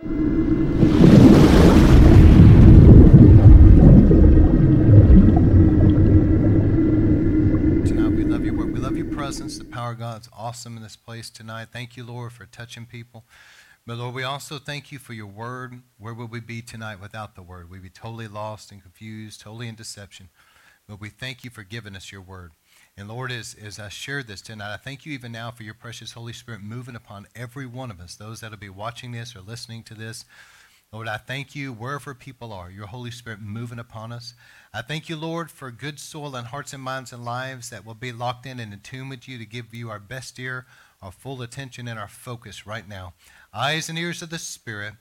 Tonight, we love your word. We love your presence. The power of God's awesome in this place tonight. Thank you, Lord, for touching people. But Lord, we also thank you for your word. Where would we be tonight without the word? We'd be totally lost and confused, totally in deception. But we thank you for giving us your word. And Lord, as, as I shared this tonight, I thank you even now for your precious Holy Spirit moving upon every one of us, those that will be watching this or listening to this. Lord, I thank you wherever people are, your Holy Spirit moving upon us. I thank you, Lord, for good soil and hearts and minds and lives that will be locked in and in tune with you to give you our best ear, our full attention, and our focus right now eyes and ears of the Spirit,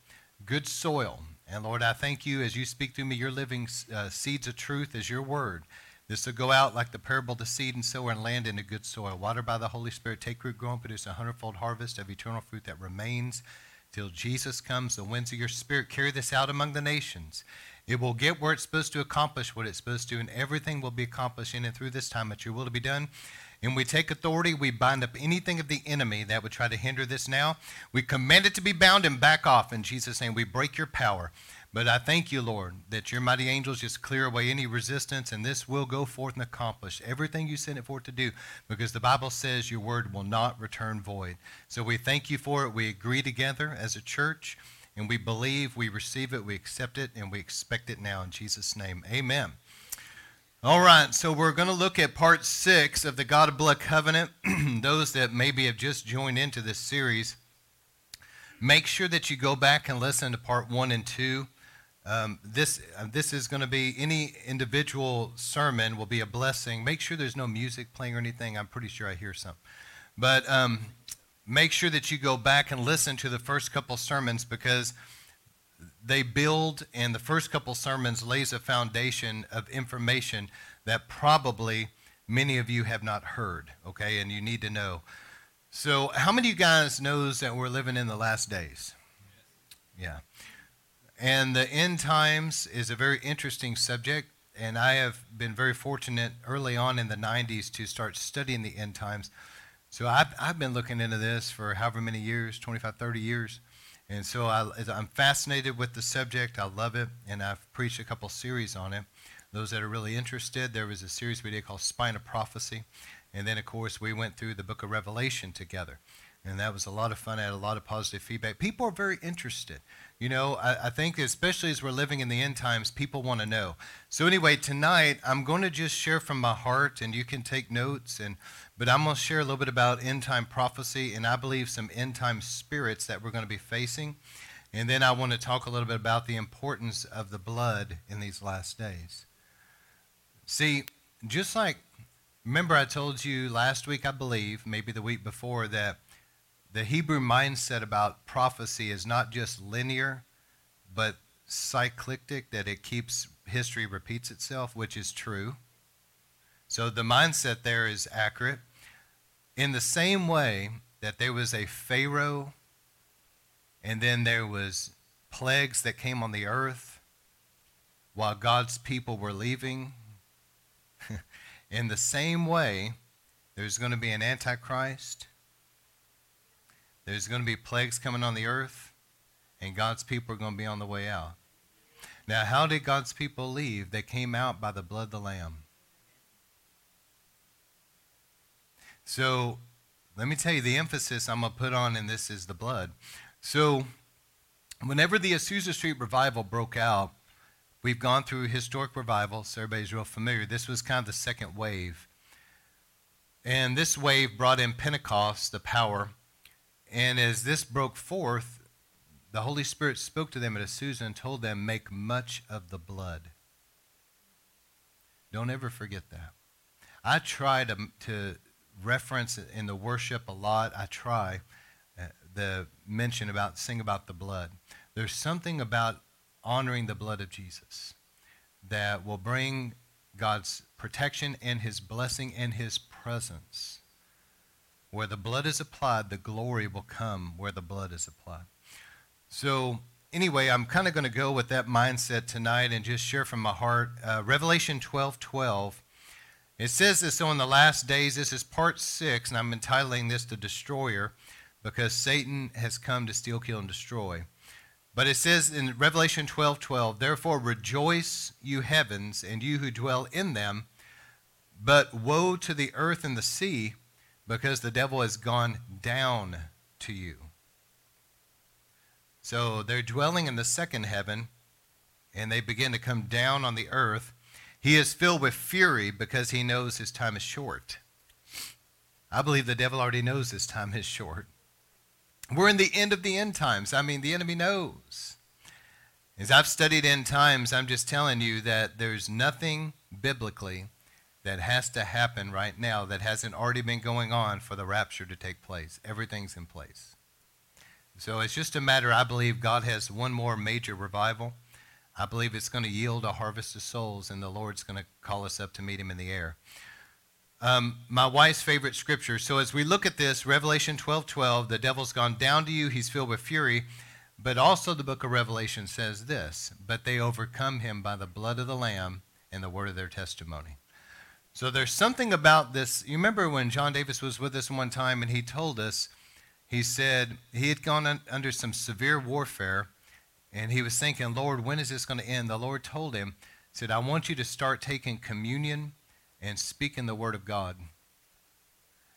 good soil. And Lord, I thank you as you speak through me, your living uh, seeds of truth as your word. This will go out like the parable of the seed and sower and land into good soil. Watered by the Holy Spirit, take root, grow, and produce a hundredfold harvest of eternal fruit that remains till Jesus comes. The winds of your spirit carry this out among the nations. It will get where it's supposed to accomplish what it's supposed to, and everything will be accomplished in and through this time that your will to be done and we take authority. We bind up anything of the enemy that would try to hinder this now. We command it to be bound and back off in Jesus' name. We break your power. But I thank you, Lord, that your mighty angels just clear away any resistance, and this will go forth and accomplish everything you sent it forth to do, because the Bible says your word will not return void. So we thank you for it. We agree together as a church, and we believe, we receive it, we accept it, and we expect it now in Jesus' name. Amen. All right, so we're going to look at part six of the God of Blood covenant. Those that maybe have just joined into this series, make sure that you go back and listen to part one and two. Um, this uh, this is going to be any individual sermon will be a blessing. Make sure there's no music playing or anything. I'm pretty sure I hear some, but um, make sure that you go back and listen to the first couple sermons because they build, and the first couple sermons lays a foundation of information that probably many of you have not heard, okay, and you need to know. So, how many of you guys knows that we're living in the last days? Yeah. And the end times is a very interesting subject, and I have been very fortunate early on in the 90s to start studying the end times. So I've, I've been looking into this for however many years 25, 30 years. And so I, am fascinated with the subject. I love it, and I've preached a couple series on it. Those that are really interested, there was a series we did called Spine of Prophecy. And then, of course, we went through the book of Revelation together. And that was a lot of fun. I had a lot of positive feedback. People are very interested. You know, I, I think especially as we're living in the end times, people want to know. So anyway, tonight I'm going to just share from my heart, and you can take notes. And but I'm going to share a little bit about end time prophecy, and I believe some end time spirits that we're going to be facing. And then I want to talk a little bit about the importance of the blood in these last days. See, just like remember I told you last week, I believe, maybe the week before, that the Hebrew mindset about prophecy is not just linear, but cyclic, that it keeps history repeats itself, which is true. So the mindset there is accurate. In the same way that there was a Pharaoh and then there was plagues that came on the earth while God's people were leaving, in the same way, there's going to be an antichrist there's going to be plagues coming on the earth, and God's people are going to be on the way out. Now, how did God's people leave? They came out by the blood of the Lamb. So, let me tell you the emphasis I'm going to put on in this is the blood. So, whenever the Azusa Street revival broke out, we've gone through historic revival, so everybody's real familiar. This was kind of the second wave. And this wave brought in Pentecost, the power. And as this broke forth, the Holy Spirit spoke to them at Azusa and told them, Make much of the blood. Don't ever forget that. I try to, to reference in the worship a lot. I try uh, the mention about, sing about the blood. There's something about honoring the blood of Jesus that will bring God's protection and his blessing and his presence where the blood is applied, the glory will come where the blood is applied. So, anyway, I'm kind of going to go with that mindset tonight and just share from my heart. Uh, Revelation 12 12. It says this so in the last days, this is part six, and I'm entitling this The Destroyer because Satan has come to steal, kill, and destroy. But it says in Revelation 12 12, Therefore rejoice, you heavens, and you who dwell in them. But woe to the earth and the sea, because the devil has gone down to you. So they're dwelling in the second heaven, and they begin to come down on the earth. He is filled with fury because he knows his time is short. I believe the devil already knows his time is short. We're in the end of the end times. I mean, the enemy knows. As I've studied end times, I'm just telling you that there's nothing biblically that has to happen right now that hasn't already been going on for the rapture to take place. Everything's in place. So it's just a matter, I believe God has one more major revival. I believe it's going to yield a harvest of souls, and the Lord's going to call us up to meet him in the air. Um, my wife's favorite scripture. So as we look at this, Revelation 12 12, the devil's gone down to you, he's filled with fury. But also the book of Revelation says this, but they overcome him by the blood of the Lamb and the word of their testimony. So there's something about this. You remember when John Davis was with us one time and he told us, he said he had gone under some severe warfare and he was thinking, Lord, when is this going to end? The Lord told him, said, I want you to start taking communion and speaking the word of God.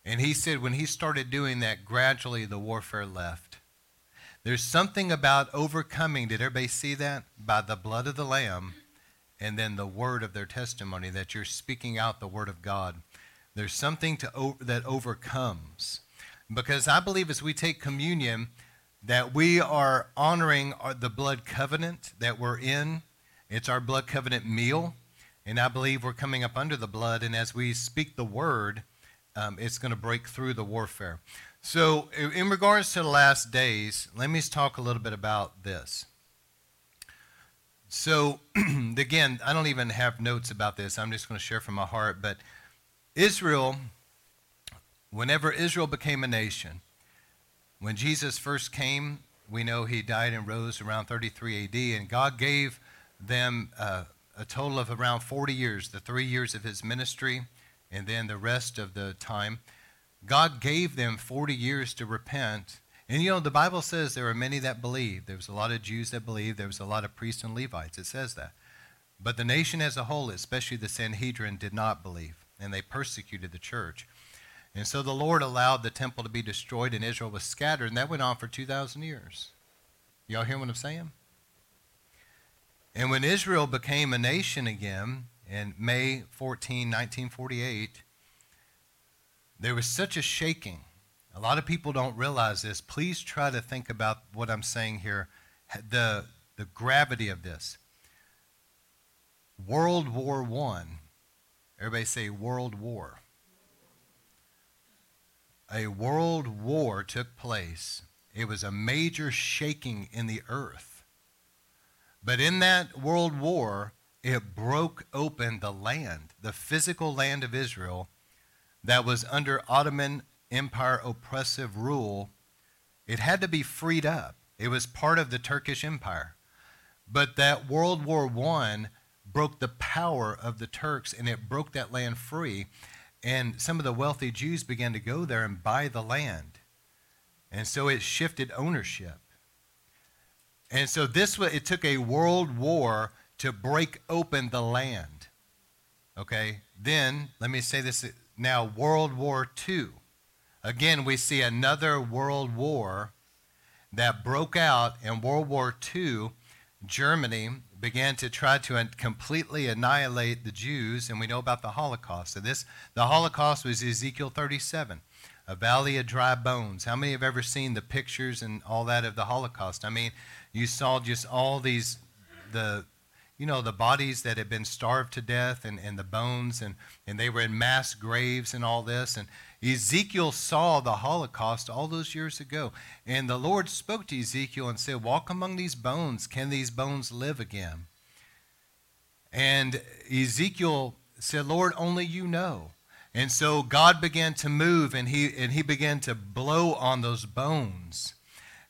And he said when he started doing that, gradually the warfare left. There's something about overcoming, did everybody see that? By the blood of the Lamb and then the word of their testimony, that you're speaking out the word of God. There's something to, that overcomes. Because I believe as we take communion, that we are honoring our, the blood covenant that we're in. It's our blood covenant meal. And I believe we're coming up under the blood, and as we speak the word, um, it's going to break through the warfare. So, in regards to the last days, let me talk a little bit about this. So, again, I don't even have notes about this. I'm just going to share from my heart. But Israel, whenever Israel became a nation, when Jesus first came, we know he died and rose around 33 AD, and God gave them uh, a total of around 40 years, the three years of his ministry, and then the rest of the time. God gave them 40 years to repent. And you know, the Bible says there were many that believed. There was a lot of Jews that believed. There was a lot of priests and Levites. It says that. But the nation as a whole, especially the Sanhedrin, did not believe, and they persecuted the church. And so the Lord allowed the temple to be destroyed, and Israel was scattered, and that went on for 2,000 years. Y'all hear what I'm saying? And when Israel became a nation again in May 14, 1948, there was such a shaking. A lot of people don't realize this. Please try to think about what I'm saying here, the, the gravity of this. World War I. Everybody say World War. A world war took place. It was a major shaking in the earth but in that world war, it broke open the land, the physical land of Israel that was under Ottoman Empire oppressive rule. It had to be freed up. It was part of the Turkish Empire. But that World War I broke the power of the Turks and it broke that land free. And some of the wealthy Jews began to go there and buy the land. And so it shifted ownership. And so this it took a world war to break open the land. Okay? Then, let me say this now World War II. Again, we see another world war that broke out in World War II. Germany began to try to completely annihilate the Jews, and we know about the Holocaust. So this, the Holocaust was Ezekiel 37, a valley of dry bones. How many have ever seen the pictures and all that of the Holocaust? I mean, you saw just all these, the, you know, the bodies that had been starved to death and, and the bones, and, and they were in mass graves and all this. And Ezekiel saw the Holocaust all those years ago. And the Lord spoke to Ezekiel and said, Walk among these bones. Can these bones live again? And Ezekiel said, Lord, only you know. And so God began to move and he, and he began to blow on those bones.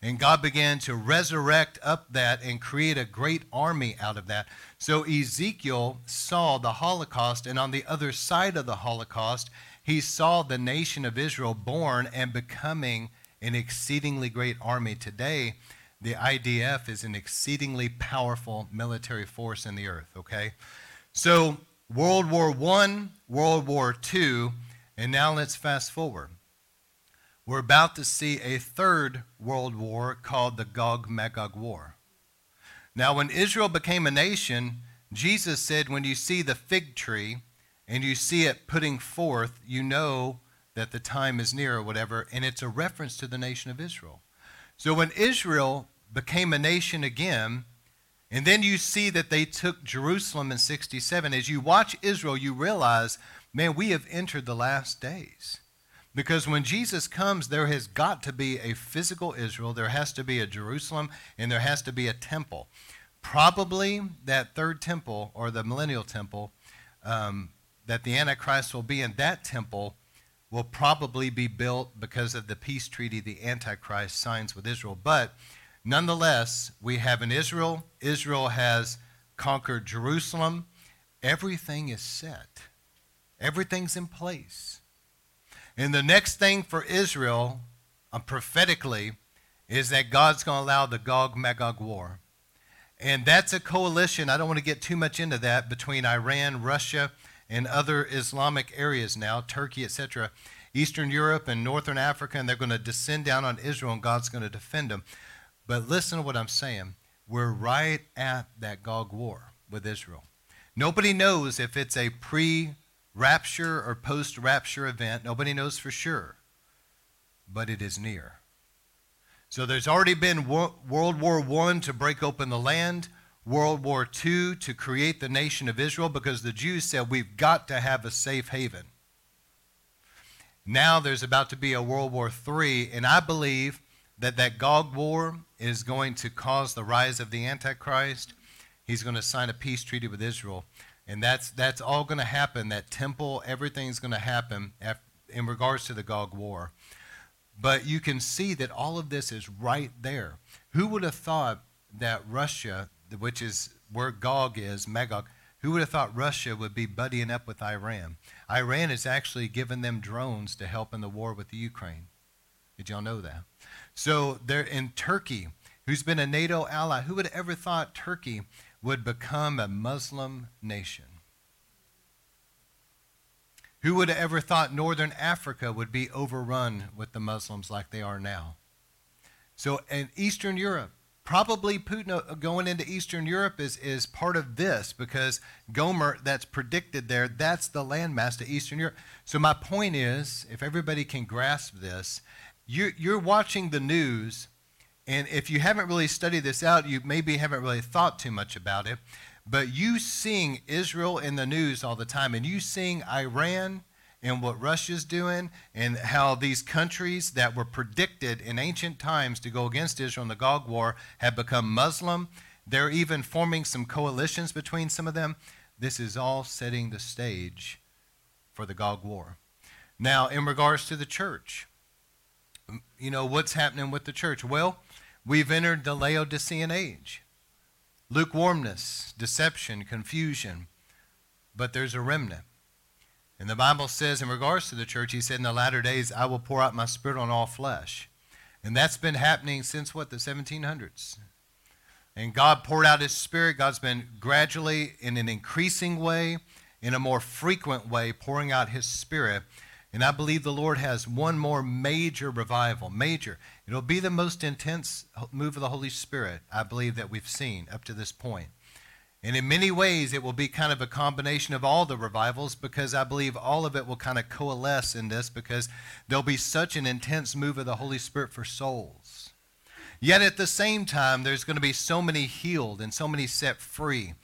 And God began to resurrect up that and create a great army out of that. So Ezekiel saw the Holocaust, and on the other side of the Holocaust, he saw the nation of Israel born and becoming an exceedingly great army. Today, the IDF is an exceedingly powerful military force in the earth, okay? So, World War I, World War II, and now let's fast forward. We're about to see a third world war called the Gog Magog War. Now, when Israel became a nation, Jesus said, When you see the fig tree and you see it putting forth, you know that the time is near or whatever, and it's a reference to the nation of Israel. So when Israel became a nation again, and then you see that they took Jerusalem in 67, as you watch Israel, you realize, man, we have entered the last days. Because when Jesus comes, there has got to be a physical Israel, there has to be a Jerusalem, and there has to be a temple. Probably that third temple, or the millennial temple, um, that the Antichrist will be in, that temple will probably be built because of the peace treaty the Antichrist signs with Israel. But nonetheless, we have in Israel, Israel has conquered Jerusalem. Everything is set, everything's in place. And the next thing for Israel, uh, prophetically, is that God's going to allow the Gog Magog war. And that's a coalition, I don't want to get too much into that, between Iran, Russia, and other Islamic areas now, Turkey, etc., Eastern Europe and Northern Africa, and they're going to descend down on Israel, and God's going to defend them. But listen to what I'm saying. We're right at that Gog war with Israel. Nobody knows if it's a pre rapture or post rapture event. Nobody knows for sure. But it is near. So there's already been World War I to break open the land. World War II to create the nation of Israel because the Jews said we've got to have a safe haven. Now there's about to be a World War III, and I believe that that Gog war is going to cause the rise of the Antichrist. He's going to sign a peace treaty with Israel, and that's that's all going to happen. That temple, everything's going to happen in regards to the Gog war. But you can see that all of this is right there. Who would have thought that Russia which is where Gog is, Magog. Who would have thought Russia would be buddying up with Iran? Iran has actually given them drones to help in the war with the Ukraine. Did y'all know that? So they're in Turkey, who's been a NATO ally. Who would have ever thought Turkey would become a Muslim nation? Who would have ever thought Northern Africa would be overrun with the Muslims like they are now? So in Eastern Europe, Probably Putin uh, going into Eastern Europe is, is part of this because Gomer, that's predicted there, that's the landmass to Eastern Europe. So, my point is if everybody can grasp this, you're, you're watching the news, and if you haven't really studied this out, you maybe haven't really thought too much about it, but you seeing Israel in the news all the time, and you seeing Iran and what Russia's doing and how these countries that were predicted in ancient times to go against Israel in the Gog War have become Muslim. They're even forming some coalitions between some of them. This is all setting the stage for the Gog War. Now, in regards to the church, you know, what's happening with the church? Well, we've entered the Laodicean age lukewarmness, deception, confusion, but there's a remnant. And the Bible says, in regards to the church, he said, In the latter days, I will pour out my spirit on all flesh. And that's been happening since what, the 1700s. And God poured out his spirit. God's been gradually, in an increasing way, in a more frequent way, pouring out his spirit. And I believe the Lord has one more major revival, major. It'll be the most intense move of the Holy Spirit, I believe, that we've seen up to this point. And in many ways, it will be kind of a combination of all the revivals because I believe all of it will kind of coalesce in this because there'll be such an intense move of the Holy Spirit for souls. Yet at the same time, there's going to be so many healed and so many set free.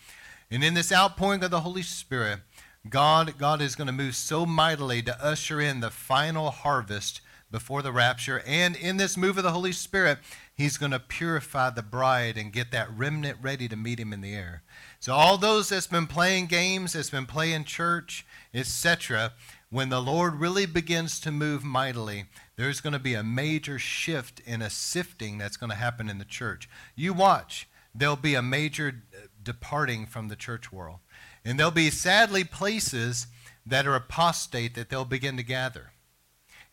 And in this outpouring of the Holy Spirit, God, God is going to move so mightily to usher in the final harvest before the rapture. And in this move of the Holy Spirit, He's going to purify the bride and get that remnant ready to meet Him in the air. So all those that's been playing games, that's been playing church, etc., when the Lord really begins to move mightily, there's going to be a major shift in a sifting that's going to happen in the church. You watch, there'll be a major uh, departing from the church world. And there'll be sadly places that are apostate that they'll begin to gather.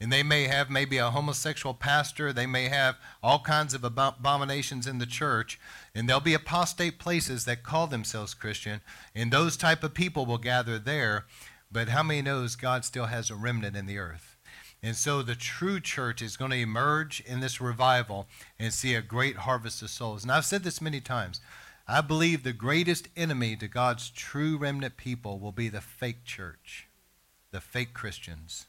And they may have maybe a homosexual pastor. They may have all kinds of abominations in the church, and there'll be apostate places that call themselves Christian, and those type of people will gather there. But how many knows God still has a remnant in the earth? And so the true church is going to emerge in this revival and see a great harvest of souls. And I've said this many times. I believe the greatest enemy to God's true remnant people will be the fake church, the fake Christians.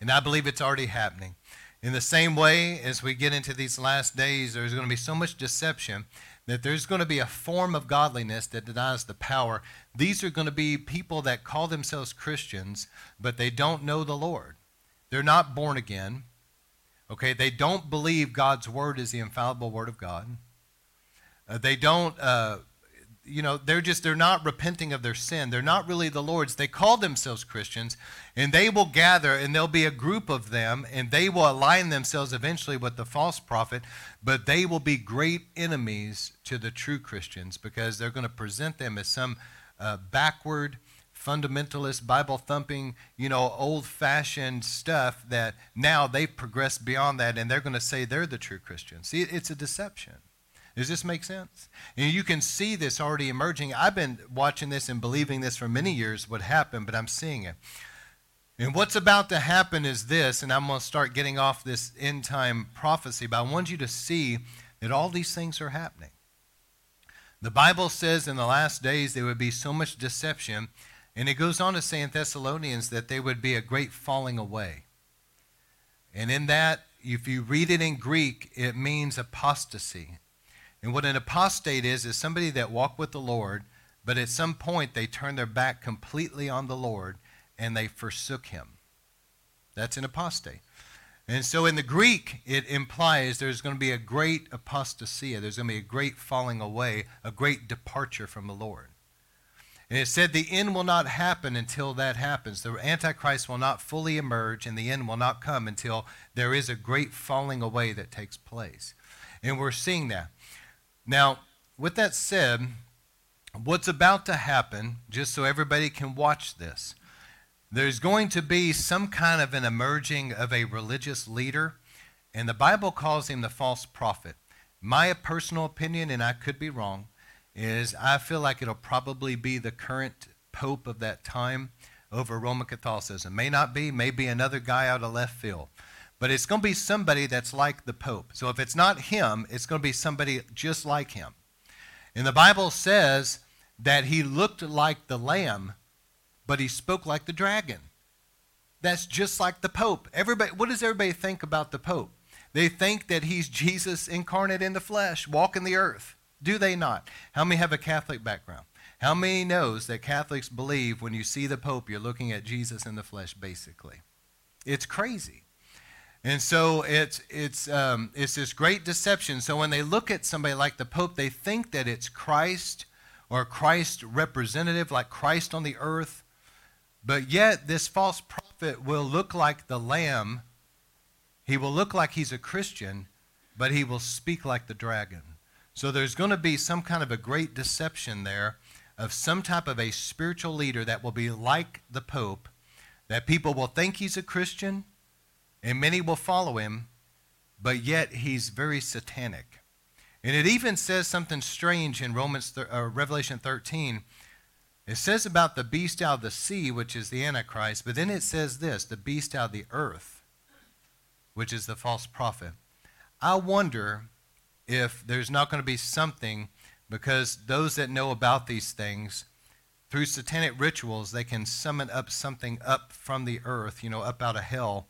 And I believe it's already happening. In the same way, as we get into these last days, there's going to be so much deception that there's going to be a form of godliness that denies the power. These are going to be people that call themselves Christians, but they don't know the Lord. They're not born again. Okay, they don't believe God's word is the infallible word of God. Uh, they don't, uh, you know, they're just, they're not repenting of their sin. They're not really the Lord's. They call themselves Christians, and they will gather, and there'll be a group of them, and they will align themselves eventually with the false prophet, but they will be great enemies to the true Christians because they're going to present them as some uh, backward, fundamentalist, Bible thumping, you know, old fashioned stuff that now they've progressed beyond that and they're going to say they're the true Christians. See, it's a deception. Does this make sense? And you can see this already emerging. I've been watching this and believing this for many years would happen, but I'm seeing it. And what's about to happen is this, and I'm going to start getting off this end time prophecy, but I want you to see that all these things are happening. The Bible says in the last days there would be so much deception, and it goes on to say in Thessalonians that there would be a great falling away. And in that, if you read it in Greek, it means apostasy. And what an apostate is, is somebody that walked with the Lord, but at some point they turned their back completely on the Lord and they forsook him. That's an apostate. And so in the Greek, it implies there's going to be a great apostasia. There's going to be a great falling away, a great departure from the Lord. And it said the end will not happen until that happens. The Antichrist will not fully emerge, and the end will not come until there is a great falling away that takes place. And we're seeing that. Now, with that said, what's about to happen, just so everybody can watch this, there's going to be some kind of an emerging of a religious leader, and the Bible calls him the false prophet. My personal opinion, and I could be wrong, is I feel like it'll probably be the current pope of that time over Roman Catholicism. May not be, may be another guy out of left field. But it's going to be somebody that's like the Pope. So if it's not him, it's going to be somebody just like him. And the Bible says that he looked like the lamb, but he spoke like the dragon. That's just like the Pope. Everybody, what does everybody think about the Pope? They think that he's Jesus incarnate in the flesh, walking the earth. Do they not? How many have a Catholic background? How many knows that Catholics believe when you see the Pope, you're looking at Jesus in the flesh, basically? It's crazy. And so it's, it's, um, it's this great deception. So when they look at somebody like the Pope, they think that it's Christ or Christ representative, like Christ on the earth. But yet, this false prophet will look like the Lamb. He will look like he's a Christian, but he will speak like the dragon. So there's going to be some kind of a great deception there of some type of a spiritual leader that will be like the Pope, that people will think he's a Christian and many will follow him, but yet he's very satanic. And it even says something strange in Romans uh, Revelation 13. It says about the beast out of the sea, which is the Antichrist, but then it says this the beast out of the earth, which is the false prophet. I wonder if there's not going to be something because those that know about these things, through satanic rituals, they can summon up something up from the earth, you know, up out of hell,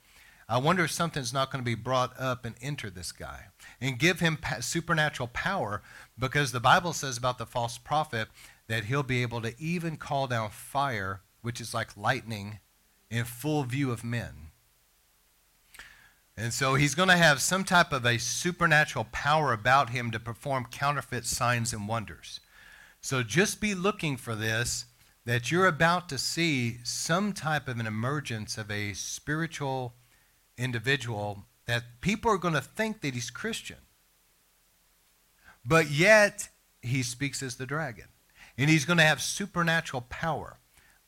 I wonder if something's not going to be brought up and enter this guy and give him supernatural power because the Bible says about the false prophet that he'll be able to even call down fire, which is like lightning, in full view of men. And so he's going to have some type of a supernatural power about him to perform counterfeit signs and wonders. So just be looking for this that you're about to see some type of an emergence of a spiritual individual that people are going to think that he's Christian. But yet, he speaks as the dragon. And he's going to have supernatural power,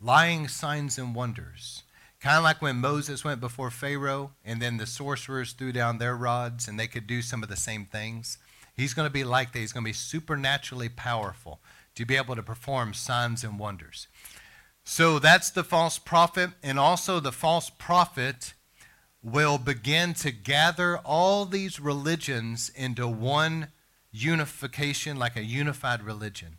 lying signs and wonders, Kind of like when Moses went before Pharaoh and then the sorcerers threw down their rods and they could do some of the same things. He's going to be like that. He's going to be supernaturally powerful to be able to perform signs and wonders. So that's the false prophet. And also, the false prophet will begin to gather all these religions into one unification, like a unified religion.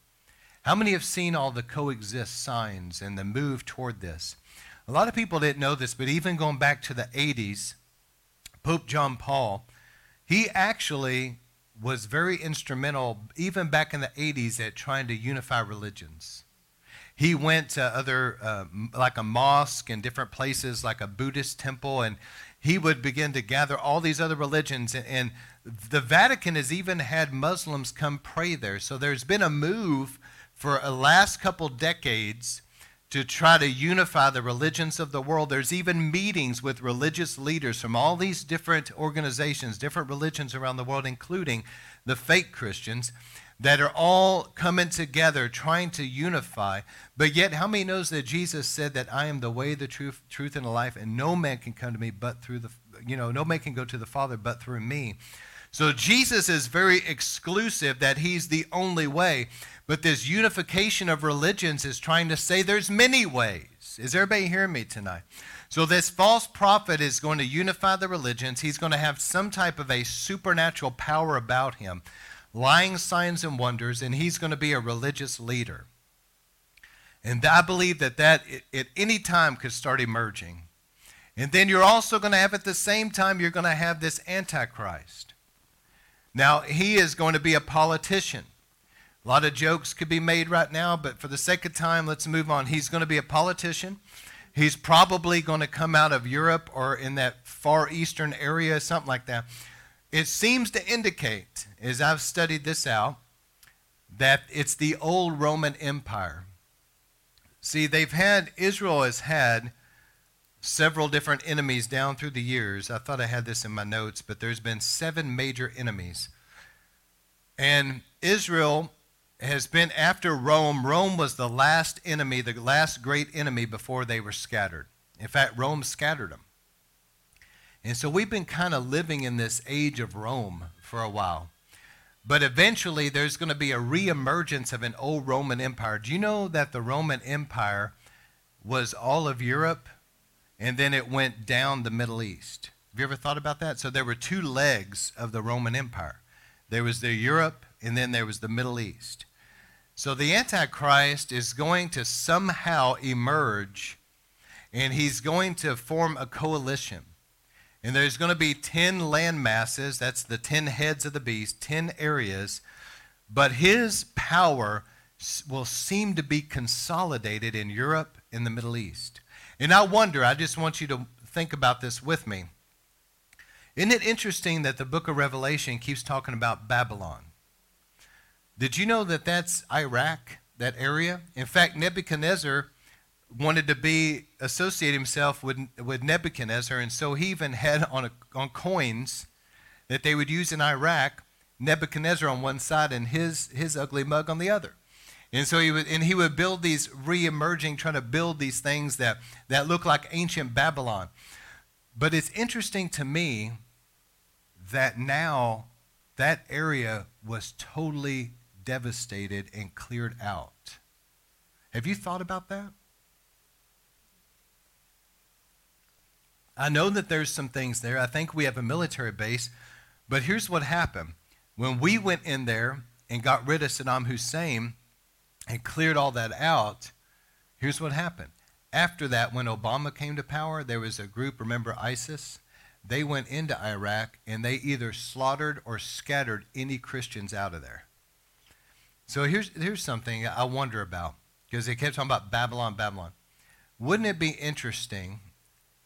How many have seen all the coexist signs and the move toward this? A lot of people didn't know this, but even going back to the 80s, Pope John Paul, he actually was very instrumental, even back in the 80s, at trying to unify religions. He went to other, uh, like a mosque and different places, like a Buddhist temple, and he would begin to gather all these other religions. And, and the Vatican has even had Muslims come pray there. So there's been a move for a last couple decades to try to unify the religions of the world. There's even meetings with religious leaders from all these different organizations, different religions around the world, including the fake Christians, that are all coming together trying to unify. But yet, how many knows that Jesus said that I am the way, the truth, truth, and the life, and no man can come to me but through the, you know, no man can go to the Father but through me. So Jesus is very exclusive that he's the only way. But this unification of religions is trying to say there's many ways. Is everybody hearing me tonight? So this false prophet is going to unify the religions. He's going to have some type of a supernatural power about him, lying signs and wonders, and he's going to be a religious leader. And I believe that that at any time could start emerging. And then you're also going to have at the same time, you're going to have this Antichrist. Now, he is going to be a politician. A lot of jokes could be made right now, but for the sake of time, let's move on. He's going to be a politician. He's probably going to come out of Europe or in that far eastern area, something like that. It seems to indicate, as I've studied this out, that it's the old Roman Empire. See, they've had, Israel has had several different enemies down through the years. I thought I had this in my notes, but there's been seven major enemies. And Israel has been after Rome. Rome was the last enemy, the last great enemy before they were scattered. In fact, Rome scattered them. And so we've been kind of living in this age of Rome for a while. But eventually there's going to be a reemergence of an old Roman Empire. Do you know that the Roman Empire was all of Europe and then it went down the Middle East? Have you ever thought about that? So there were two legs of the Roman Empire. There was the Europe and then there was the Middle East. So the Antichrist is going to somehow emerge and he's going to form a coalition. And there's going to be 10 land masses, that's the 10 heads of the beast, 10 areas, but his power will seem to be consolidated in Europe and the Middle East. And I wonder, I just want you to think about this with me. Isn't it interesting that the book of Revelation keeps talking about Babylon? Did you know that that's Iraq, that area? In fact, Nebuchadnezzar wanted to be associate himself with, with Nebuchadnezzar, and so he even had on, a, on coins that they would use in Iraq, Nebuchadnezzar on one side and his, his ugly mug on the other. And so he would, and he would build these re-emerging, trying to build these things that, that look like ancient Babylon. But it's interesting to me that now that area was totally devastated and cleared out. Have you thought about that? I know that there's some things there. I think we have a military base, but here's what happened. When we went in there and got rid of Saddam Hussein and cleared all that out, here's what happened. After that, when Obama came to power, there was a group, remember ISIS? They went into Iraq and they either slaughtered or scattered any Christians out of there. So here's, here's something I wonder about, because they kept talking about Babylon, Babylon. Wouldn't it be interesting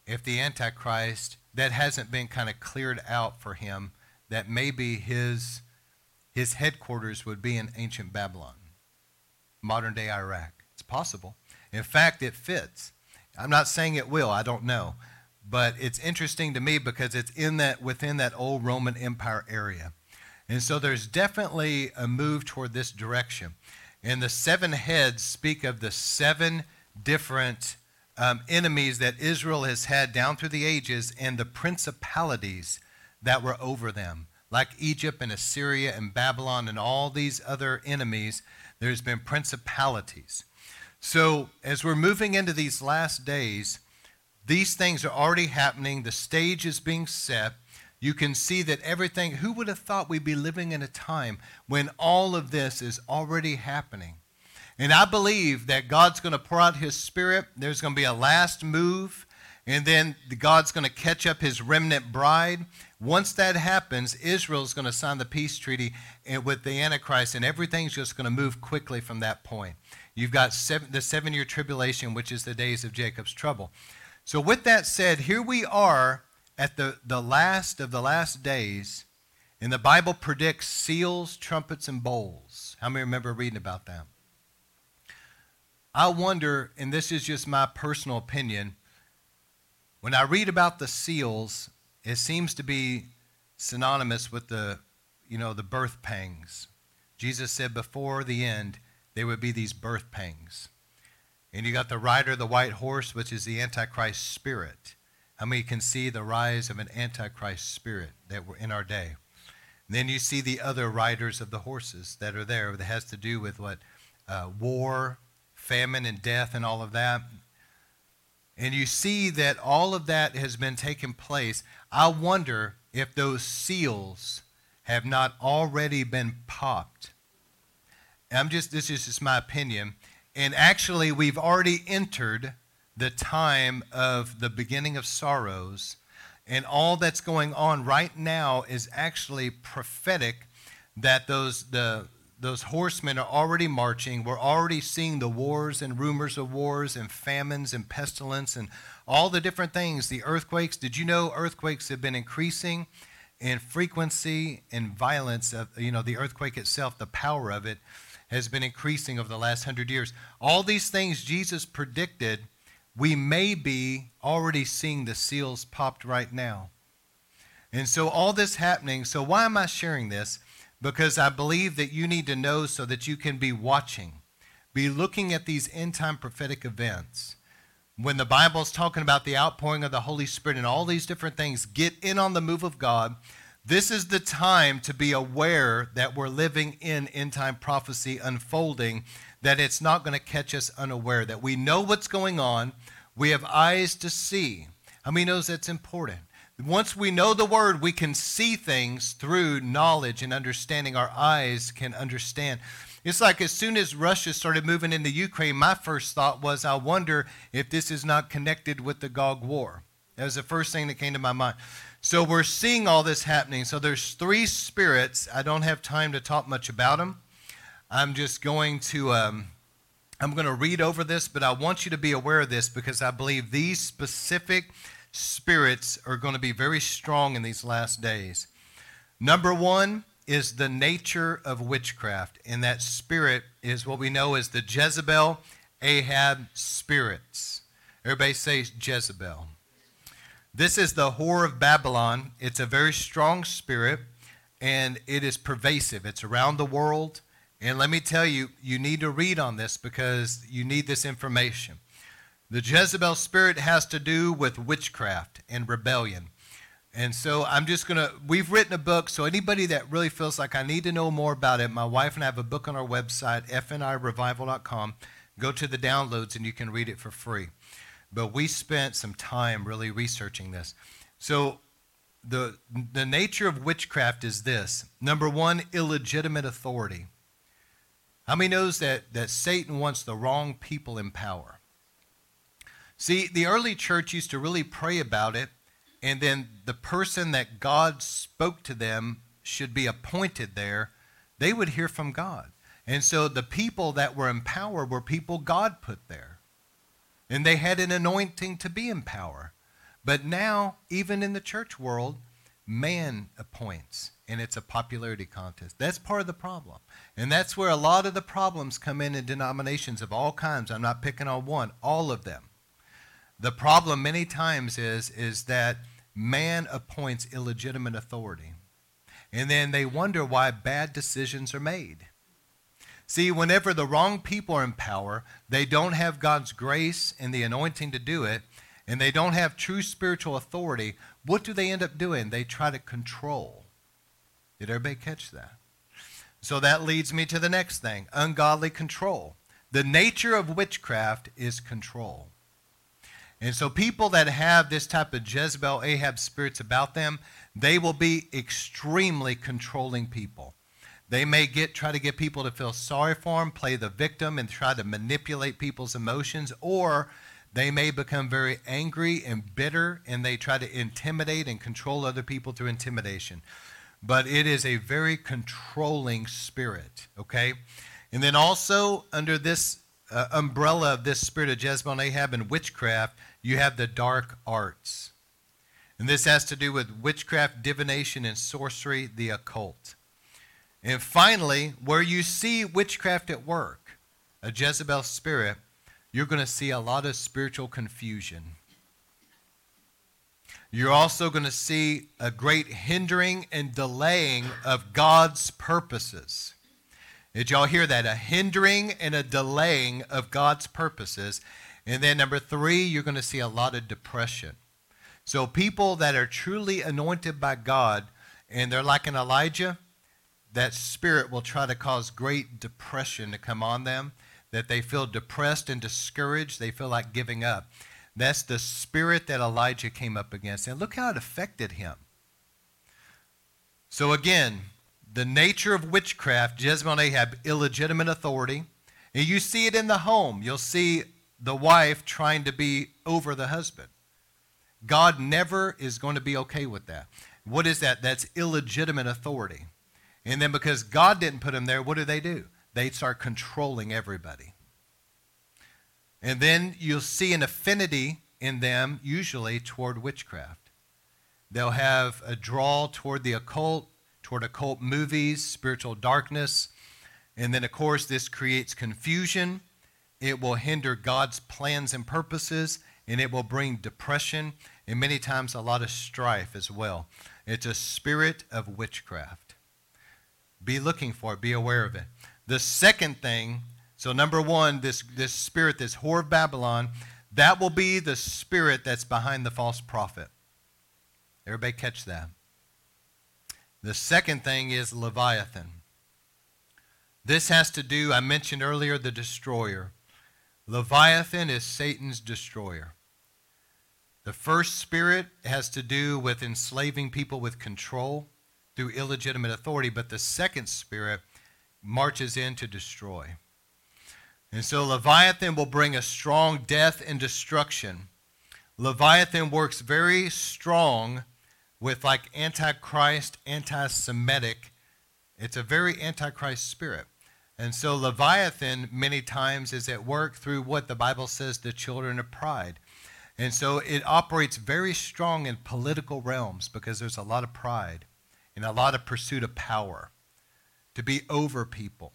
if the Antichrist, that hasn't been kind of cleared out for him, that maybe his, his headquarters would be in ancient Babylon, modern day Iraq? It's possible. In fact, it fits. I'm not saying it will, I don't know. But it's interesting to me because it's in that within that old Roman Empire area. And so there's definitely a move toward this direction. And the seven heads speak of the seven different um, enemies that Israel has had down through the ages and the principalities that were over them, like Egypt and Assyria and Babylon and all these other enemies. There's been principalities. So, as we're moving into these last days, these things are already happening. The stage is being set. You can see that everything, who would have thought we'd be living in a time when all of this is already happening? And I believe that God's going to pour out His Spirit. There's going to be a last move, and then God's going to catch up His remnant bride. Once that happens, Israel's going to sign the peace treaty with the Antichrist, and everything's just going to move quickly from that point. You've got seven, the seven year tribulation, which is the days of Jacob's trouble. So, with that said, here we are at the, the last of the last days, and the Bible predicts seals, trumpets, and bowls. How many remember reading about that? I wonder, and this is just my personal opinion, when I read about the seals, it seems to be synonymous with the, you know, the birth pangs. Jesus said before the end, there would be these birth pangs. And you got the rider of the white horse, which is the Antichrist spirit. How many can see the rise of an Antichrist spirit that were in our day? And then you see the other riders of the horses that are there that has to do with what? Uh, war, famine, and death, and all of that. And you see that all of that has been taking place. I wonder if those seals have not already been popped I'm just, this is just my opinion. And actually, we've already entered the time of the beginning of sorrows. And all that's going on right now is actually prophetic that those, the, those horsemen are already marching. We're already seeing the wars and rumors of wars and famines and pestilence and all the different things. The earthquakes. Did you know earthquakes have been increasing in frequency and violence of you know the earthquake itself, the power of it has been increasing over the last hundred years. All these things Jesus predicted, we may be already seeing the seals popped right now. And so, all this happening, so why am I sharing this? Because I believe that you need to know so that you can be watching, be looking at these end time prophetic events. When the Bible's talking about the outpouring of the Holy Spirit and all these different things, get in on the move of God this is the time to be aware that we're living in end time prophecy unfolding, that it's not going to catch us unaware, that we know what's going on, we have eyes to see. How many knows that's important? Once we know the word, we can see things through knowledge and understanding. Our eyes can understand. It's like as soon as Russia started moving into Ukraine, my first thought was, I wonder if this is not connected with the Gog War. That was the first thing that came to my mind. So we're seeing all this happening. So there's three spirits. I don't have time to talk much about them. I'm just going to um, I'm going to read over this, but I want you to be aware of this because I believe these specific spirits are going to be very strong in these last days. Number one is the nature of witchcraft, and that spirit is what we know as the Jezebel, Ahab spirits. Everybody say Jezebel. This is the whore of Babylon. It's a very strong spirit and it is pervasive. It's around the world. And let me tell you, you need to read on this because you need this information. The Jezebel spirit has to do with witchcraft and rebellion. And so I'm just going to, we've written a book, so anybody that really feels like I need to know more about it, my wife and I have a book on our website, fnirevival.com. Go to the downloads and you can read it for free but we spent some time really researching this. So the the nature of witchcraft is this. Number one, illegitimate authority. How many knows that, that Satan wants the wrong people in power? See, the early church used to really pray about it, and then the person that God spoke to them should be appointed there. They would hear from God. And so the people that were in power were people God put there and they had an anointing to be in power. But now, even in the church world, man appoints, and it's a popularity contest. That's part of the problem. And that's where a lot of the problems come in in denominations of all kinds. I'm not picking on one, all of them. The problem many times is, is that man appoints illegitimate authority. And then they wonder why bad decisions are made. See, whenever the wrong people are in power, they don't have God's grace and the anointing to do it, and they don't have true spiritual authority, what do they end up doing? They try to control. Did everybody catch that? So that leads me to the next thing ungodly control. The nature of witchcraft is control. And so people that have this type of Jezebel, Ahab spirits about them, they will be extremely controlling people. They may get try to get people to feel sorry for them, play the victim, and try to manipulate people's emotions, or they may become very angry and bitter, and they try to intimidate and control other people through intimidation. But it is a very controlling spirit, okay? And then also under this uh, umbrella of this spirit of Jezebel and Ahab and witchcraft, you have the dark arts. And this has to do with witchcraft, divination, and sorcery, the occult. And finally, where you see witchcraft at work, a Jezebel spirit, you're going to see a lot of spiritual confusion. You're also going to see a great hindering and delaying of God's purposes. Did y'all hear that? A hindering and a delaying of God's purposes. And then number three, you're going to see a lot of depression. So people that are truly anointed by God and they're like an Elijah, that spirit will try to cause great depression to come on them, that they feel depressed and discouraged, they feel like giving up. That's the spirit that Elijah came up against. And look how it affected him. So, again, the nature of witchcraft, Jezebel and Ahab, illegitimate authority. And you see it in the home. You'll see the wife trying to be over the husband. God never is going to be okay with that. What is that? That's illegitimate authority. And then because God didn't put them there, what do they do? They start controlling everybody. And then you'll see an affinity in them, usually toward witchcraft. They'll have a draw toward the occult, toward occult movies, spiritual darkness. And then, of course, this creates confusion. It will hinder God's plans and purposes, and it will bring depression and many times a lot of strife as well. It's a spirit of witchcraft. Be looking for it, be aware of it. The second thing, so number one, this, this spirit, this whore of Babylon, that will be the spirit that's behind the false prophet. Everybody catch that. The second thing is Leviathan. This has to do, I mentioned earlier, the destroyer. Leviathan is Satan's destroyer. The first spirit has to do with enslaving people with control through illegitimate authority, but the second spirit marches in to destroy. And so Leviathan will bring a strong death and destruction. Leviathan works very strong with like antichrist, anti Semitic. It's a very antichrist spirit. And so Leviathan many times is at work through what the Bible says the children of pride. And so it operates very strong in political realms because there's a lot of pride and a lot of pursuit of power, to be over people.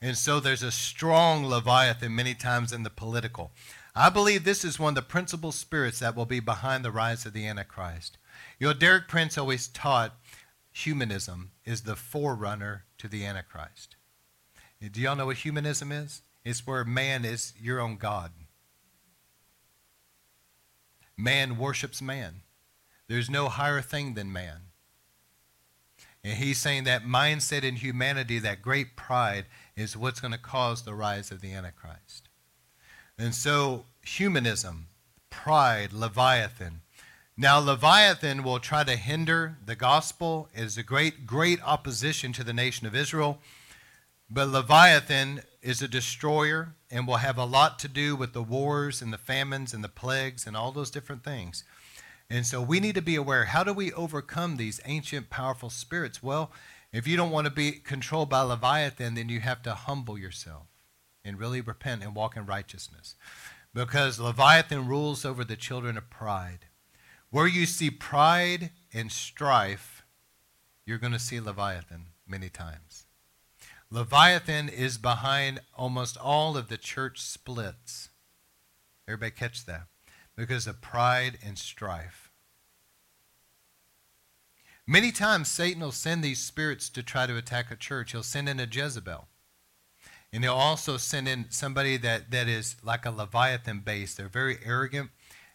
And so there's a strong Leviathan many times in the political. I believe this is one of the principal spirits that will be behind the rise of the Antichrist. You know, Derek Prince always taught humanism is the forerunner to the Antichrist. Do y'all know what humanism is? It's where man is your own God. Man worships man. There's no higher thing than man. And he's saying that mindset in humanity, that great pride, is what's going to cause the rise of the Antichrist. And so, humanism, pride, Leviathan. Now, Leviathan will try to hinder the gospel, it is a great, great opposition to the nation of Israel. But Leviathan is a destroyer and will have a lot to do with the wars and the famines and the plagues and all those different things. And so we need to be aware how do we overcome these ancient, powerful spirits? Well, if you don't want to be controlled by Leviathan, then you have to humble yourself and really repent and walk in righteousness. Because Leviathan rules over the children of pride. Where you see pride and strife, you're going to see Leviathan many times. Leviathan is behind almost all of the church splits. Everybody catch that? Because of pride and strife. Many times, Satan will send these spirits to try to attack a church. He'll send in a Jezebel. And he'll also send in somebody that, that is like a Leviathan base. They're very arrogant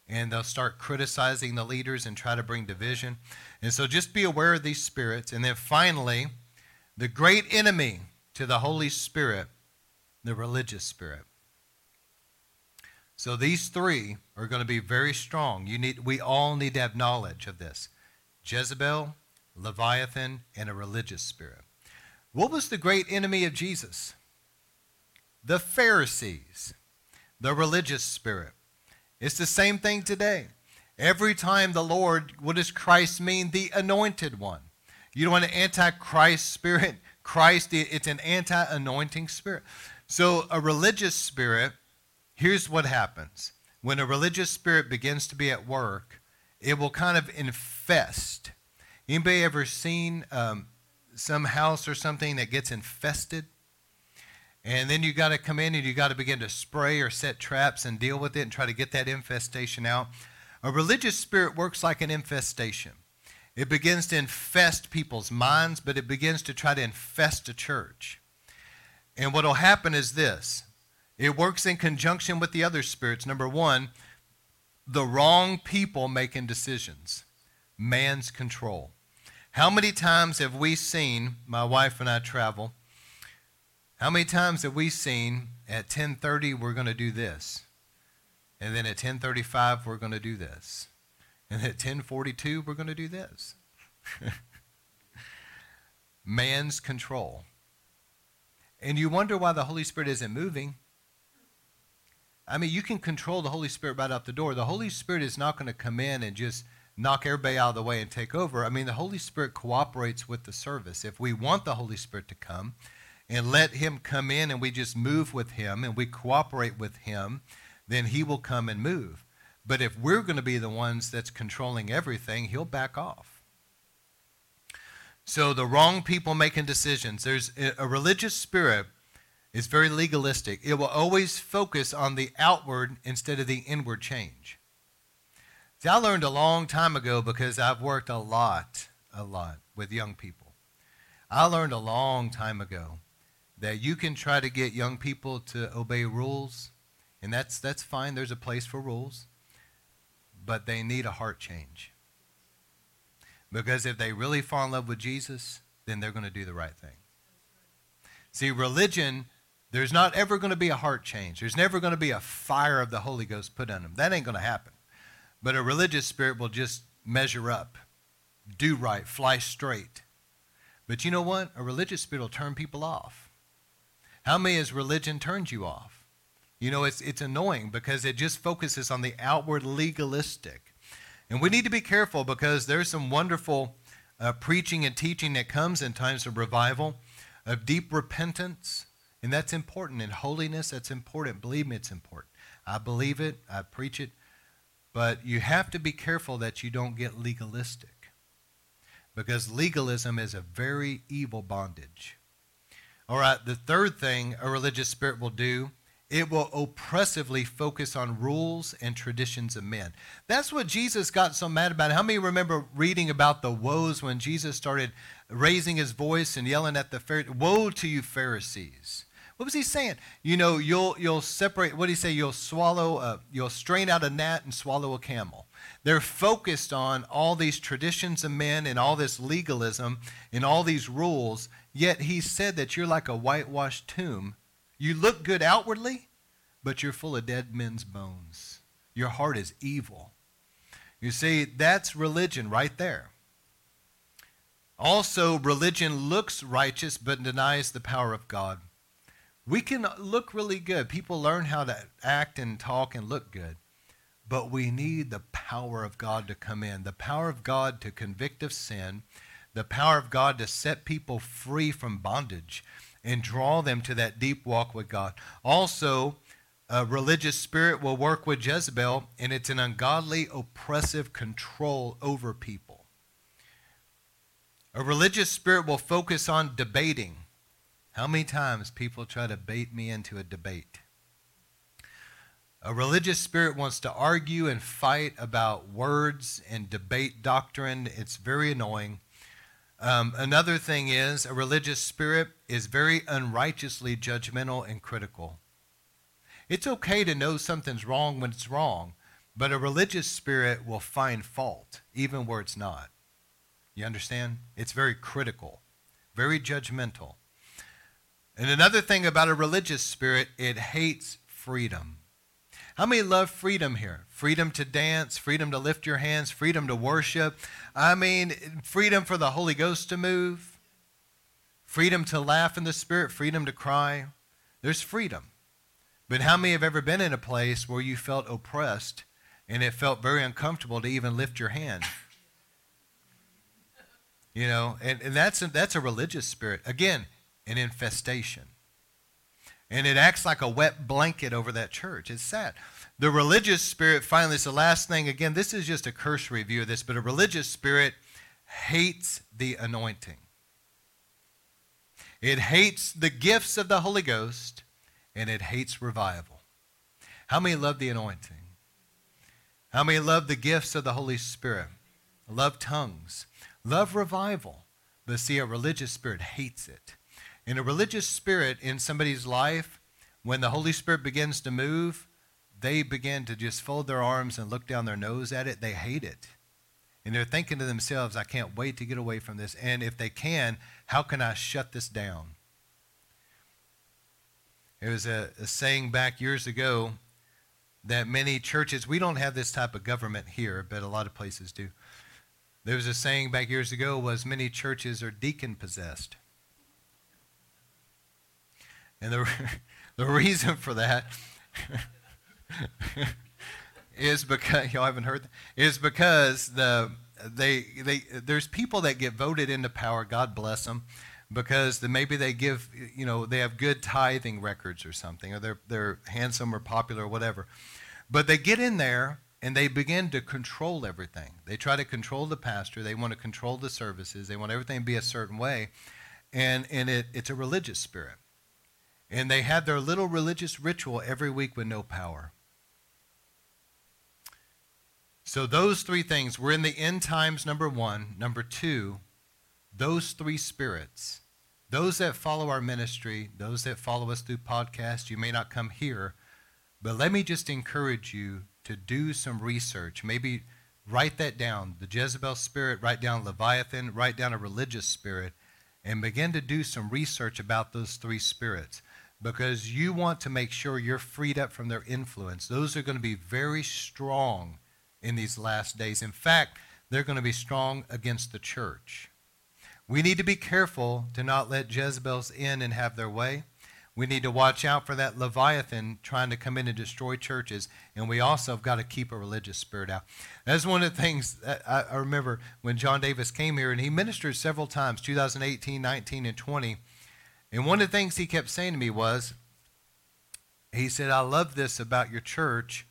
and they'll start criticizing the leaders and try to bring division. And so just be aware of these spirits. And then finally, the great enemy to the Holy Spirit, the religious spirit. So these three are going to be very strong. You need, we all need to have knowledge of this Jezebel, Leviathan, and a religious spirit. What was the great enemy of Jesus? The Pharisees, the religious spirit. It's the same thing today. Every time the Lord, what does Christ mean? The anointed one. You don't want an antichrist spirit. Christ, it's an anti anointing spirit. So a religious spirit here's what happens. When a religious spirit begins to be at work it will kind of infest. Anybody ever seen um, some house or something that gets infested? And then you got to come in and you got to begin to spray or set traps and deal with it and try to get that infestation out. A religious spirit works like an infestation it begins to infest people's minds but it begins to try to infest a church and what will happen is this it works in conjunction with the other spirits. Number one, the wrong people making decisions, man's control. How many times have we seen, my wife and I travel, how many times have we seen at 10:30 we're going to do this? And then at 10:35 we're going to do this. And at 10:42 we're going to do this. Man's control. And you wonder why the Holy Spirit isn't moving I mean, you can control the Holy Spirit right out the door. The Holy Spirit is not going to come in and just knock everybody out of the way and take over. I mean, the Holy Spirit cooperates with the service. If we want the Holy Spirit to come and let Him come in and we just move with Him and we cooperate with Him, then He will come and move. But if we're going to be the ones that's controlling everything, He'll back off. So the wrong people making decisions. There's a religious spirit is very legalistic. It will always focus on the outward instead of the inward change. See, I learned a long time ago because I've worked a lot, a lot with young people. I learned a long time ago that you can try to get young people to obey rules, and that's, that's fine. There's a place for rules, but they need a heart change. Because if they really fall in love with Jesus, then they're going to do the right thing. See, religion there's not ever going to be a heart change. There's never going to be a fire of the Holy Ghost put on them. That ain't going to happen. But a religious spirit will just measure up, do right, fly straight. But you know what? A religious spirit will turn people off. How many has religion turned you off? You know, it's, it's annoying because it just focuses on the outward legalistic. And we need to be careful because there's some wonderful uh, preaching and teaching that comes in times of revival, of deep repentance, and that's important. In holiness, that's important. Believe me, it's important. I believe it, I preach it. But you have to be careful that you don't get legalistic. Because legalism is a very evil bondage. All right, the third thing a religious spirit will do it will oppressively focus on rules and traditions of men. That's what Jesus got so mad about. How many remember reading about the woes when Jesus started raising his voice and yelling at the Pharisees? Woe to you, Pharisees! What was he saying? You know, you'll you'll separate. What did he say? You'll swallow. A, you'll strain out a gnat and swallow a camel. They're focused on all these traditions of men and all this legalism and all these rules. Yet he said that you're like a whitewashed tomb. You look good outwardly, but you're full of dead men's bones. Your heart is evil. You see, that's religion right there. Also, religion looks righteous but denies the power of God. We can look really good. People learn how to act and talk and look good. But we need the power of God to come in, the power of God to convict of sin, the power of God to set people free from bondage and draw them to that deep walk with God. Also, a religious spirit will work with Jezebel, and it's an ungodly, oppressive control over people. A religious spirit will focus on debating how many times people try to bait me into a debate? A religious spirit wants to argue and fight about words and debate doctrine. It's very annoying. Um, another thing is a religious spirit is very unrighteously judgmental and critical. It's okay to know something's wrong when it's wrong, but a religious spirit will find fault even where it's not. You understand? It's very critical, very judgmental. And another thing about a religious spirit, it hates freedom. How many love freedom here? Freedom to dance, freedom to lift your hands, freedom to worship. I mean, freedom for the Holy Ghost to move, freedom to laugh in the Spirit, freedom to cry. There's freedom. But how many have ever been in a place where you felt oppressed and it felt very uncomfortable to even lift your hand? You know, and, and that's, a, that's a religious spirit. Again, an infestation and it acts like a wet blanket over that church. It's sad. The religious spirit, finally, it's the last thing. Again, this is just a cursory view of this, but a religious spirit hates the anointing. It hates the gifts of the Holy Ghost, and it hates revival. How many love the anointing? How many love the gifts of the Holy Spirit? Love tongues, love revival. But see, a religious spirit hates it. In a religious spirit in somebody's life, when the Holy Spirit begins to move, they begin to just fold their arms and look down their nose at it. They hate it. And they're thinking to themselves, I can't wait to get away from this. And if they can, how can I shut this down? There was a, a saying back years ago that many churches, we don't have this type of government here, but a lot of places do. There was a saying back years ago was many churches are deacon possessed. And the, the reason for that is because y'all haven't heard that, is because the they they there's people that get voted into power. God bless them, because the, maybe they give you know they have good tithing records or something, or they're they're handsome or popular or whatever, but they get in there and they begin to control everything. They try to control the pastor. They want to control the services. They want everything to be a certain way, and and it, it's a religious spirit. And they had their little religious ritual every week with no power. So, those three things we're in the end times, number one. Number two, those three spirits, those that follow our ministry, those that follow us through podcasts, you may not come here, but let me just encourage you to do some research. Maybe write that down the Jezebel spirit, write down Leviathan, write down a religious spirit, and begin to do some research about those three spirits because you want to make sure you're freed up from their influence. Those are going to be very strong in these last days. In fact, they're going to be strong against the church. We need to be careful to not let Jezebels in and have their way. We need to watch out for that Leviathan trying to come in and destroy churches. And we also have got to keep a religious spirit out. That's one of the things I, remember when John Davis came here, and he ministered several times 2018, 19, and 20 and one of the things he kept saying to me was, he said, I love this about your church.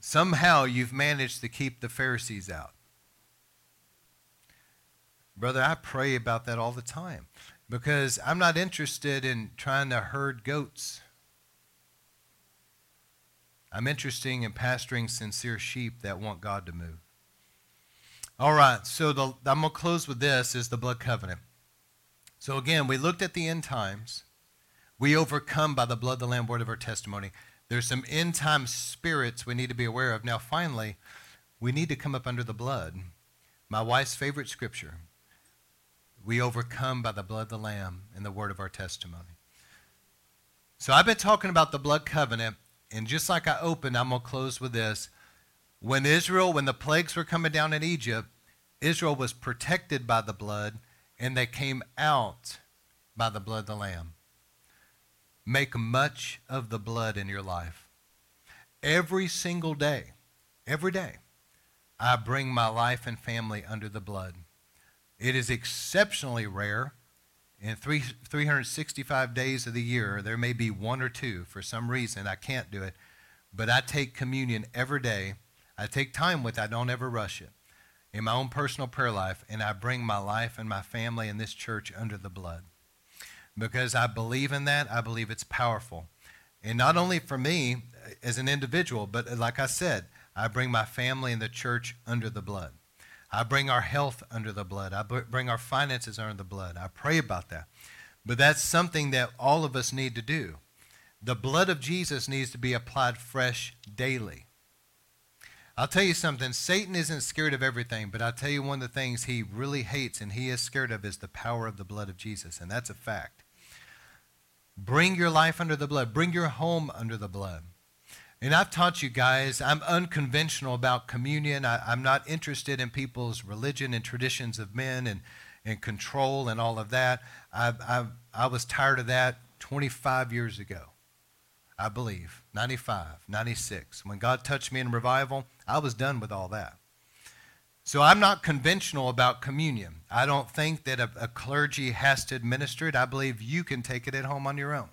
Somehow you've managed to keep the Pharisees out. Brother, I pray about that all the time because I'm not interested in trying to herd goats. I'm interested in pastoring sincere sheep that want God to move. All right, so the, I'm going to close with this is the blood covenant. So again, we looked at the end times. We overcome by the blood of the Lamb, word of our testimony. There's some end time spirits we need to be aware of. Now, finally, we need to come up under the blood. My wife's favorite scripture. We overcome by the blood of the Lamb and the word of our testimony. So I've been talking about the blood covenant, and just like I opened, I'm going to close with this. When Israel, when the plagues were coming down in Egypt, Israel was protected by the blood and they came out by the blood of the Lamb. Make much of the blood in your life. Every single day, every day, I bring my life and family under the blood. It is exceptionally rare. In three, 365 days of the year, there may be one or two. For some reason, I can't do it. But I take communion every day. I take time with it. I don't ever rush it in my own personal prayer life, and I bring my life and my family and this church under the blood. Because I believe in that, I believe it's powerful. And not only for me uh, as an individual, but uh, like I said, I bring my family and the church under the blood. I bring our health under the blood. I bring our finances under the blood. I pray about that. But that's something that all of us need to do. The blood of Jesus needs to be applied fresh daily. I'll tell you something Satan isn't scared of everything, but I'll tell you one of the things he really hates and he is scared of is the power of the blood of Jesus, and that's a fact. Bring your life under the blood, bring your home under the blood. And I've taught you guys, I'm unconventional about communion. I, am not interested in people's religion and traditions of men and, and control and all of that. I, I, I was tired of that 25 years ago, I believe. 95, 96. When God touched me in revival, I was done with all that. So I'm not conventional about communion. I don't think that a, a clergy has to administer it. I believe you can take it at home on your own.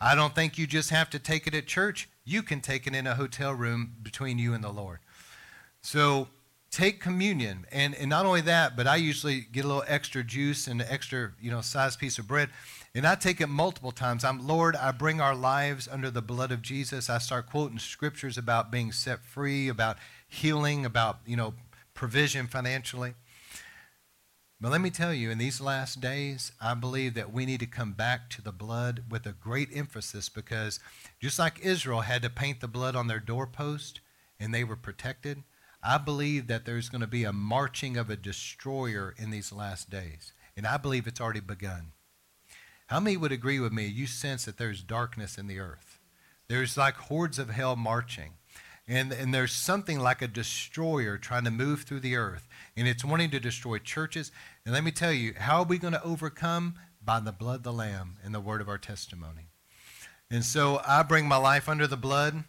I don't think you just have to take it at church. You can take it in a hotel room between you and the Lord. So take communion. And, and not only that, but I usually get a little extra juice and an extra, you know, size piece of bread. And I take it multiple times. I'm, Lord, I bring our lives under the blood of Jesus. I start quoting scriptures about being set free, about healing, about, you know, provision financially. But let me tell you, in these last days, I believe that we need to come back to the blood with a great emphasis because just like Israel had to paint the blood on their doorpost and they were protected, I believe that there's going to be a marching of a destroyer in these last days. And I believe it's already begun. How many would agree with me? You sense that there's darkness in the earth. There's like hordes of hell marching. And, and there's something like a destroyer trying to move through the earth. And it's wanting to destroy churches. And let me tell you, how are we going to overcome? By the blood of the Lamb and the word of our testimony. And so I bring my life under the blood.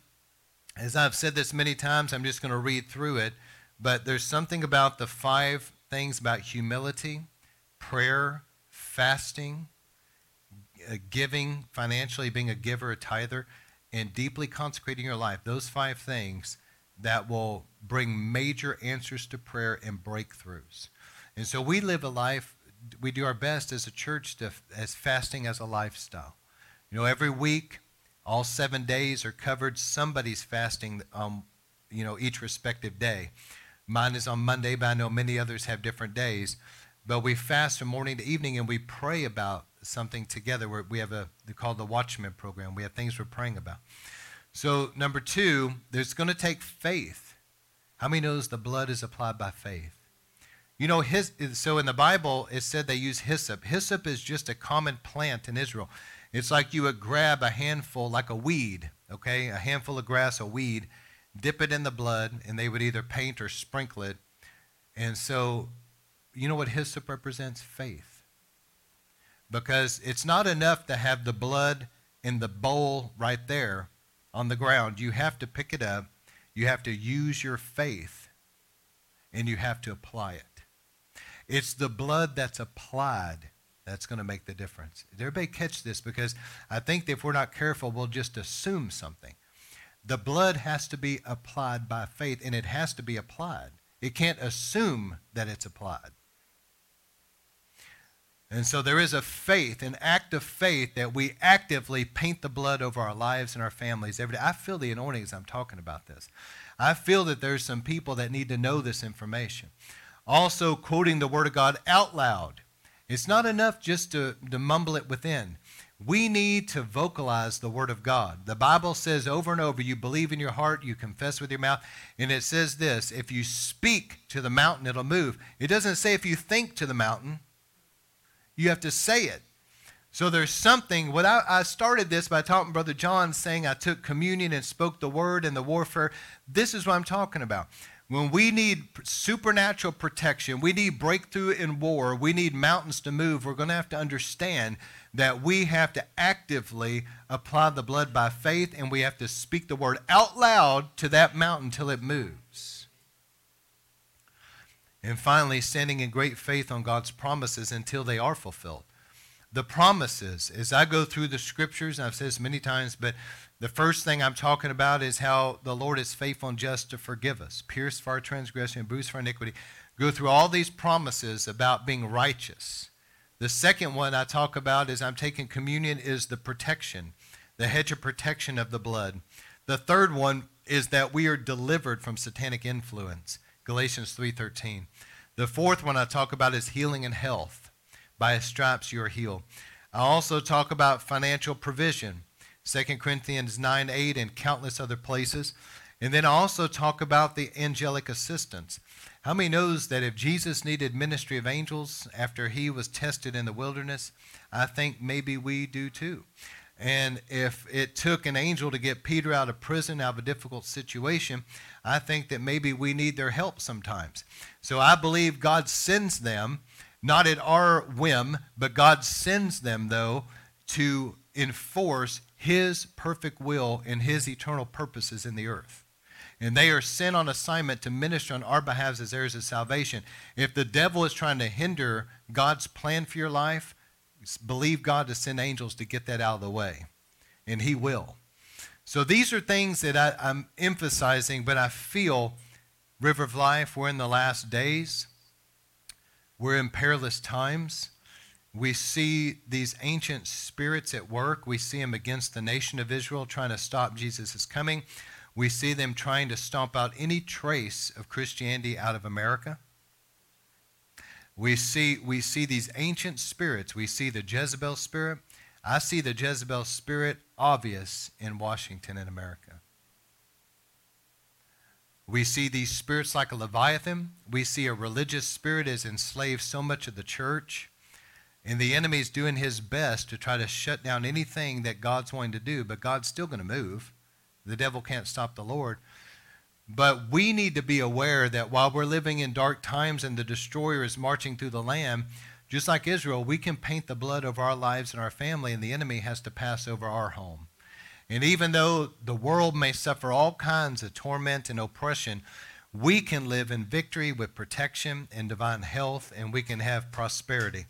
As I've said this many times, I'm just going to read through it. But there's something about the five things about humility, prayer, fasting, uh, giving financially, being a giver, a tither and deeply consecrating your life, those five things that will bring major answers to prayer and breakthroughs. And so we live a life, we do our best as a church to, as fasting as a lifestyle. You know, every week, all seven days are covered. Somebody's fasting, um, you know, each respective day. Mine is on Monday, but I know many others have different days. But we fast from morning to evening and we pray about something together. Where we have a they call the Watchman program. We have things we're praying about. So number two, there's going to take faith. How many knows the blood is applied by faith? You know, his, so in the Bible, it said they use hyssop. Hyssop is just a common plant in Israel. It's like you would grab a handful, like a weed, okay, a handful of grass, a weed, dip it in the blood, and they would either paint or sprinkle it. And so, you know what hyssop represents? Faith because it's not enough to have the blood in the bowl right there on the ground. You have to pick it up, you have to use your faith, and you have to apply it. It's the blood that's applied that's going to make the difference. Did everybody catch this? Because I think if we're not careful, we'll just assume something. The blood has to be applied by faith, and it has to be applied. It can't assume that it's applied. And so there is a faith, an act of faith that we actively paint the blood over our lives and our families every day. I feel the anointing as I'm talking about this. I feel that there's some people that need to know this information. Also, quoting the Word of God out loud. It's not enough just to, to mumble it within. We need to vocalize the Word of God. The Bible says over and over, you believe in your heart, you confess with your mouth, and it says this if you speak to the mountain, it'll move. It doesn't say if you think to the mountain, you have to say it. So there's something. What I, I, started this by talking Brother John saying I took communion and spoke the word and the warfare. This is what I'm talking about. When we need supernatural protection, we need breakthrough in war, we need mountains to move, we're going to have to understand that we have to actively apply the blood by faith and we have to speak the word out loud to that mountain till it moves. And finally, standing in great faith on God's promises until they are fulfilled. The promises, as I go through the scriptures, and I've said this many times, but the first thing I'm talking about is how the Lord is faithful and just to forgive us, pierce for our transgression, and bruise for our iniquity. Go through all these promises about being righteous. The second one I talk about is I'm taking communion is the protection, the hedge of protection of the blood. The third one is that we are delivered from satanic influence. Galatians 3:13. The fourth one I talk about is healing and health. By his stripes you are healed. I also talk about financial provision. 2 Corinthians 9 8 and countless other places. And then I also talk about the angelic assistance. How many knows that if Jesus needed ministry of angels after he was tested in the wilderness, I think maybe we do too. And if it took an angel to get Peter out of prison, out of a difficult situation, I think that maybe we need their help sometimes. So I believe God sends them, not at our whim, but God sends them, though, to enforce His perfect will and His eternal purposes in the earth. And they are sent on assignment to minister on our behalf as heirs of salvation. If the devil is trying to hinder God's plan for your life, believe God to send angels to get that out of the way. And He will. So these are things that I, I'm emphasizing, but I feel, River of Life, we're in the last days. We're in perilous times. We see these ancient spirits at work. We see them against the nation of Israel trying to stop Jesus' coming. We see them trying to stomp out any trace of Christianity out of America. We see, we see these ancient spirits. We see the Jezebel spirit. I see the Jezebel spirit obvious in Washington and America. We see these spirits like a Leviathan. We see a religious spirit has enslaved so much of the church. And the enemy is doing his best to try to shut down anything that God's wanting to do, but God's still going to move. The devil can't stop the Lord. But we need to be aware that while we're living in dark times and the destroyer is marching through the land, just like Israel, we can paint the blood of our lives and our family, and the enemy has to pass over our home. And even though the world may suffer all kinds of torment and oppression, we can live in victory with protection and divine health, and we can have prosperity.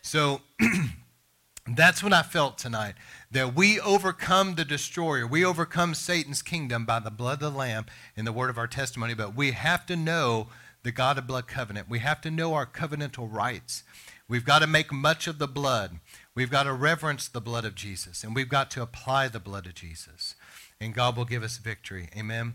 So that's what I felt tonight that we overcome the destroyer. We overcome Satan's kingdom by the blood of the Lamb and the word of our testimony, but we have to know the God of blood covenant. We have to know our covenantal rights. We've got to make much of the blood. We've got to reverence the blood of Jesus, and we've got to apply the blood of Jesus. And God will give us victory. Amen.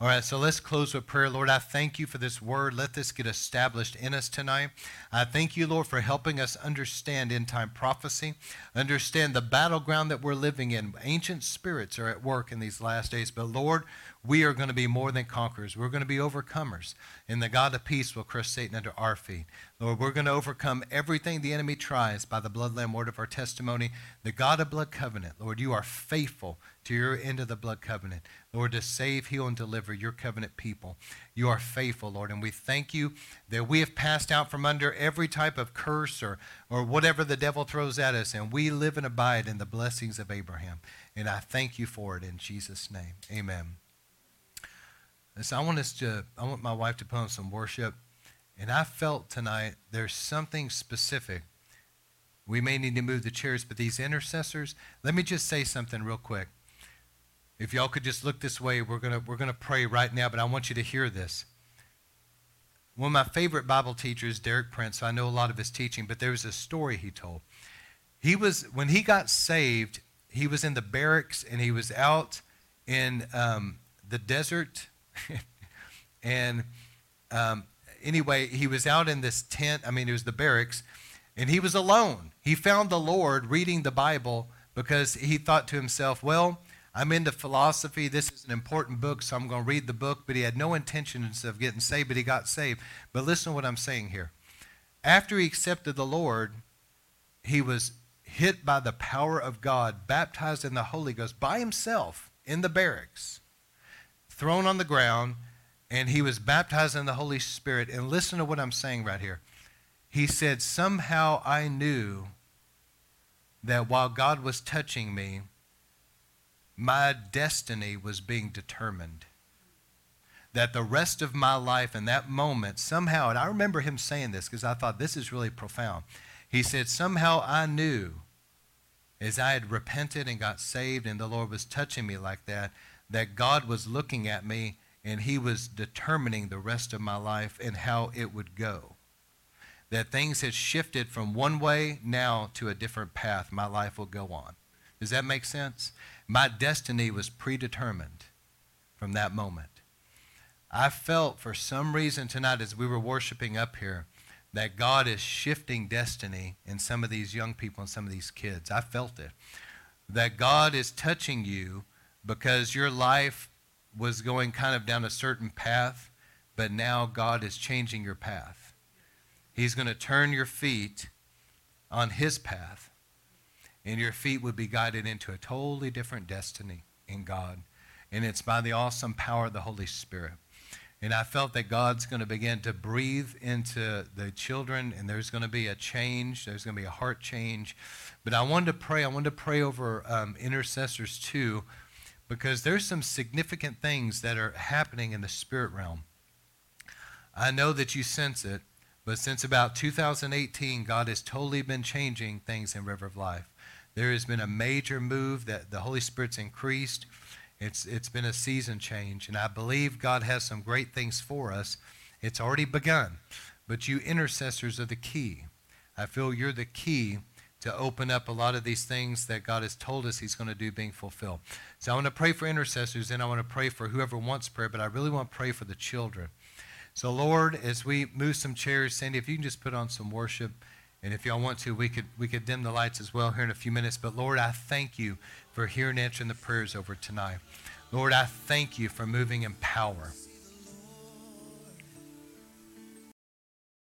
All right, so let's close with prayer. Lord, I thank you for this word. Let this get established in us tonight. I thank you, Lord, for helping us understand end time prophecy, understand the battleground that we're living in. Ancient spirits are at work in these last days. But Lord, we are going to be more than conquerors. We're going to be overcomers. And the God of peace will crush Satan under our feet. Lord, we're going to overcome everything the enemy tries by the blood lamb word of our testimony. The God of blood covenant, Lord, you are faithful to your end of the blood covenant. Lord, to save, heal, and deliver your covenant people. You are faithful, Lord. And we thank you that we have passed out from under every type of curse or, or whatever the devil throws at us. And we live and abide in the blessings of Abraham. And I thank you for it in Jesus' name. Amen. So I want us to, I want my wife to put on some worship. And I felt tonight there's something specific. We may need to move the chairs, but these intercessors, let me just say something real quick. If y'all could just look this way, we're gonna we're gonna pray right now, but I want you to hear this. One of my favorite Bible teachers, Derek Prince, so I know a lot of his teaching, but there was a story he told. He was when he got saved, he was in the barracks and he was out in um, the desert and um, anyway, he was out in this tent. I mean, it was the barracks, and he was alone. He found the Lord reading the Bible because he thought to himself, well, I'm into philosophy. This is an important book, so I'm going to read the book. But he had no intentions of getting saved, but he got saved. But listen to what I'm saying here. After he accepted the Lord, he was hit by the power of God, baptized in the Holy Ghost by himself in the barracks thrown on the ground, and he was baptized in the Holy Spirit. And listen to what I'm saying right here. He said, Somehow I knew that while God was touching me, my destiny was being determined. That the rest of my life in that moment, somehow, and I remember him saying this because I thought this is really profound. He said, Somehow I knew as I had repented and got saved, and the Lord was touching me like that, that God was looking at me and He was determining the rest of my life and how it would go. That things had shifted from one way now to a different path. My life will go on. Does that make sense? My destiny was predetermined from that moment. I felt for some reason tonight as we were worshiping up here that God is shifting destiny in some of these young people and some of these kids. I felt it. That God is touching you because your life was going kind of down a certain path, but now God is changing your path. He's going to turn your feet on His path, and your feet would be guided into a totally different destiny in God. And it's by the awesome power of the Holy Spirit. And I felt that God's going to begin to breathe into the children, and there's going to be a change. There's going to be a heart change. But I wanted to pray. I wanted to pray over um, intercessors too, because there's some significant things that are happening in the spirit realm. I know that you sense it, but since about 2018, God has totally been changing things in River of Life. There has been a major move that the Holy Spirit's increased. It's, it's been a season change, and I believe God has some great things for us. It's already begun, but you intercessors are the key. I feel you're the key to open up a lot of these things that God has told us He's going to do being fulfilled. So I want to pray for intercessors, and I want to pray for whoever wants prayer, but I really want to pray for the children. So, Lord, as we move some chairs, Sandy, if you can just put on some worship. And if y'all want to, we could we could dim the lights as well here in a few minutes. But Lord, I thank you for hearing and answering the prayers over tonight. Lord, I thank you for moving in power.